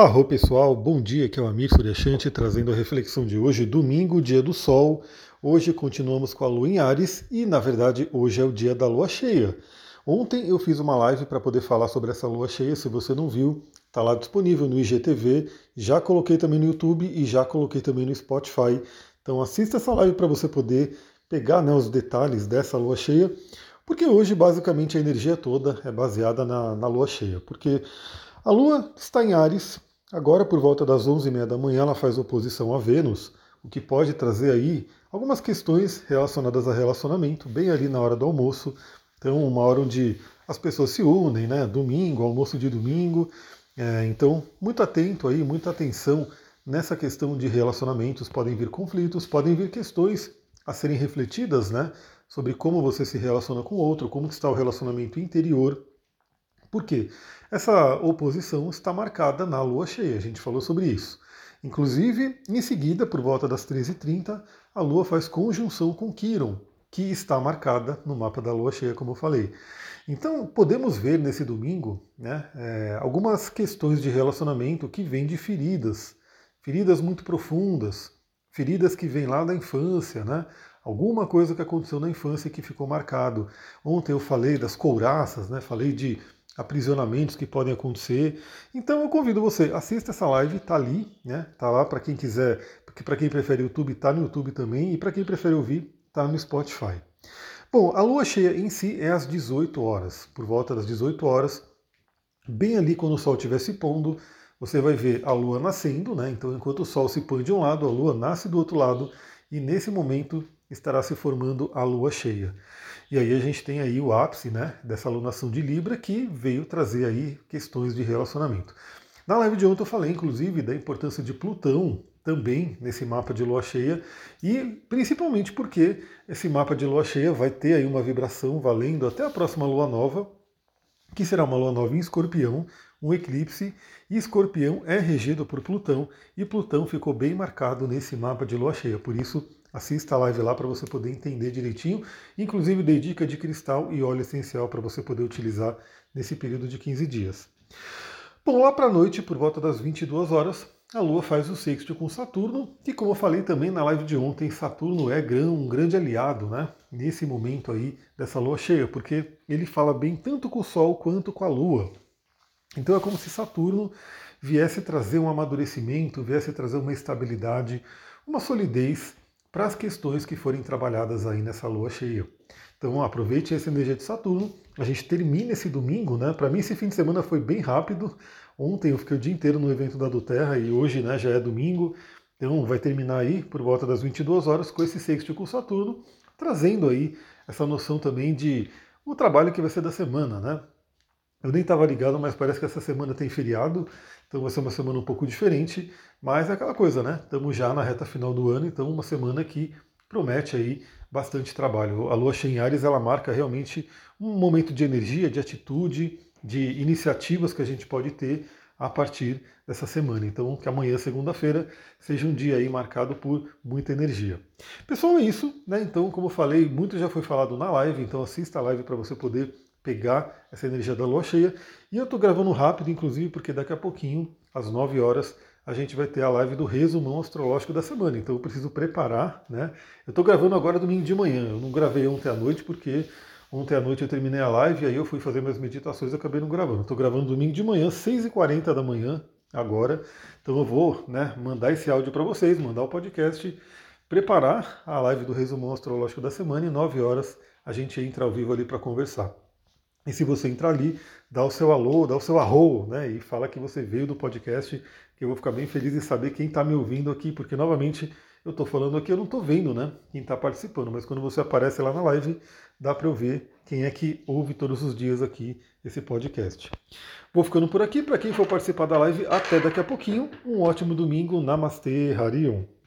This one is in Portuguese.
Arro pessoal, bom dia, aqui é o Amir Suryashanti trazendo a reflexão de hoje, domingo, dia do sol. Hoje continuamos com a lua em Ares e, na verdade, hoje é o dia da lua cheia. Ontem eu fiz uma live para poder falar sobre essa lua cheia, se você não viu, está lá disponível no IGTV, já coloquei também no YouTube e já coloquei também no Spotify. Então assista essa live para você poder pegar né, os detalhes dessa lua cheia, porque hoje basicamente a energia toda é baseada na, na lua cheia, porque a lua está em Ares, Agora, por volta das 11h30 da manhã, ela faz oposição a Vênus, o que pode trazer aí algumas questões relacionadas a relacionamento, bem ali na hora do almoço. Então, uma hora onde as pessoas se unem, né? Domingo, almoço de domingo. É, então, muito atento aí, muita atenção nessa questão de relacionamentos. Podem vir conflitos, podem vir questões a serem refletidas, né? Sobre como você se relaciona com o outro, como está o relacionamento interior. Por quê? Essa oposição está marcada na lua cheia, a gente falou sobre isso. Inclusive, em seguida, por volta das 13h30, a lua faz conjunção com Quiron, que está marcada no mapa da lua cheia, como eu falei. Então, podemos ver nesse domingo né, é, algumas questões de relacionamento que vêm de feridas, feridas muito profundas, feridas que vêm lá da infância, né? Alguma coisa que aconteceu na infância que ficou marcado. Ontem eu falei das couraças, né? Falei de aprisionamentos que podem acontecer. Então eu convido você, assista essa live, tá ali, né? Tá lá para quem quiser, porque para quem prefere YouTube, tá no YouTube também, e para quem prefere ouvir, tá no Spotify. Bom, a lua cheia em si é às 18 horas, por volta das 18 horas, bem ali quando o sol estiver se pondo, você vai ver a lua nascendo, né? Então, enquanto o sol se põe de um lado, a lua nasce do outro lado, e nesse momento estará se formando a lua cheia. E aí a gente tem aí o ápice né, dessa alunação de Libra que veio trazer aí questões de relacionamento. Na live de ontem eu falei, inclusive, da importância de Plutão também nesse mapa de lua cheia e principalmente porque esse mapa de lua cheia vai ter aí uma vibração valendo até a próxima lua nova, que será uma lua nova em escorpião, um eclipse, e escorpião é regido por Plutão, e Plutão ficou bem marcado nesse mapa de lua cheia, por isso assista a live lá para você poder entender direitinho, inclusive dei dica de cristal e óleo essencial para você poder utilizar nesse período de 15 dias. Bom, lá para a noite, por volta das 22 horas, a Lua faz o sexto com Saturno, e como eu falei também na live de ontem, Saturno é um grande aliado, né? Nesse momento aí dessa Lua cheia, porque ele fala bem tanto com o Sol quanto com a Lua. Então é como se Saturno viesse trazer um amadurecimento, viesse trazer uma estabilidade, uma solidez para as questões que forem trabalhadas aí nessa lua cheia. Então aproveite essa energia de Saturno. A gente termina esse domingo, né? Para mim esse fim de semana foi bem rápido. Ontem eu fiquei o dia inteiro no evento da Terra e hoje, né, já é domingo. Então vai terminar aí por volta das 22 horas com esse sexto com Saturno, trazendo aí essa noção também de o trabalho que vai ser da semana, né? Eu nem estava ligado, mas parece que essa semana tem feriado, então vai ser uma semana um pouco diferente, mas é aquela coisa, né? Estamos já na reta final do ano, então uma semana que promete aí bastante trabalho. A lua cheia em Ares, ela marca realmente um momento de energia, de atitude, de iniciativas que a gente pode ter a partir dessa semana. Então, que amanhã, segunda-feira, seja um dia aí marcado por muita energia. Pessoal, é isso, né? Então, como eu falei, muito já foi falado na live, então assista a live para você poder pegar essa energia da lua cheia. E eu estou gravando rápido, inclusive, porque daqui a pouquinho, às 9 horas, a gente vai ter a live do resumão astrológico da semana. Então eu preciso preparar, né? Eu estou gravando agora domingo de manhã. Eu não gravei ontem à noite porque ontem à noite eu terminei a live e aí eu fui fazer minhas meditações e acabei não gravando. Estou gravando domingo de manhã, 6h40 da manhã, agora. Então eu vou né, mandar esse áudio para vocês, mandar o podcast, preparar a live do resumão astrológico da semana e 9 horas a gente entra ao vivo ali para conversar. E se você entrar ali, dá o seu alô, dá o seu arro, né? E fala que você veio do podcast, que eu vou ficar bem feliz em saber quem está me ouvindo aqui, porque novamente eu estou falando aqui, eu não estou vendo, né? Quem está participando, mas quando você aparece lá na live, dá para eu ver quem é que ouve todos os dias aqui esse podcast. Vou ficando por aqui. Para quem for participar da live, até daqui a pouquinho. Um ótimo domingo. Namastê, Harion.